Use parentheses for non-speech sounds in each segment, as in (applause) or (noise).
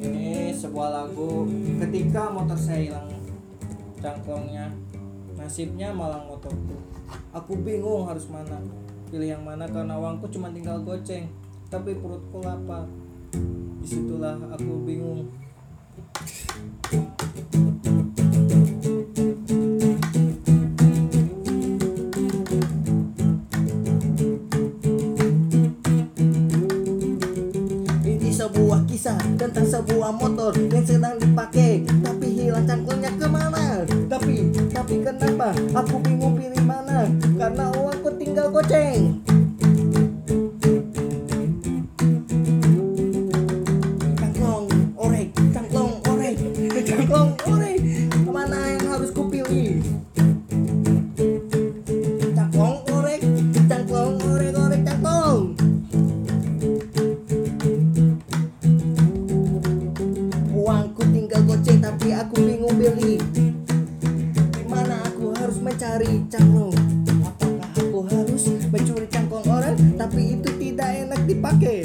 ini sebuah lagu ketika motor saya hilang cangklongnya nasibnya malang motorku aku bingung harus mana pilih yang mana karena uangku cuma tinggal goceng tapi perutku lapar. Di situlah aku bingung sebuah kisah tentang sebuah motor yang sedang dipakai. Tapi hilang cangklongnya ke mana? Tapi, tapi kenapa aku bingung pilih mana? Karena uangku tinggal goceng. Cangklong, orek, cangklong, orek. Cangklong, orek harus mencari cangklong Apakah aku harus mencuri cangklong orang? Tapi itu tidak enak dipakai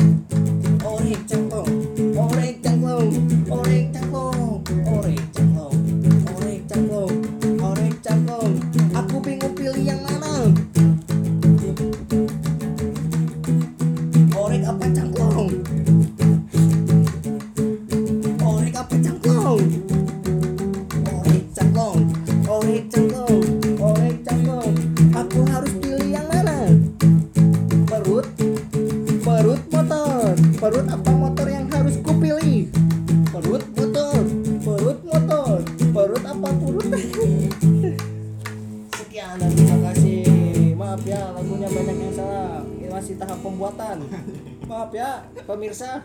Perut, perut motor. Perut apa motor yang harus kupilih? Perut motor, perut motor, perut apa perut? (laughs) Sekian dan terima kasih. Maaf ya lagunya banyak yang salah. Ini masih tahap pembuatan. Maaf ya pemirsa.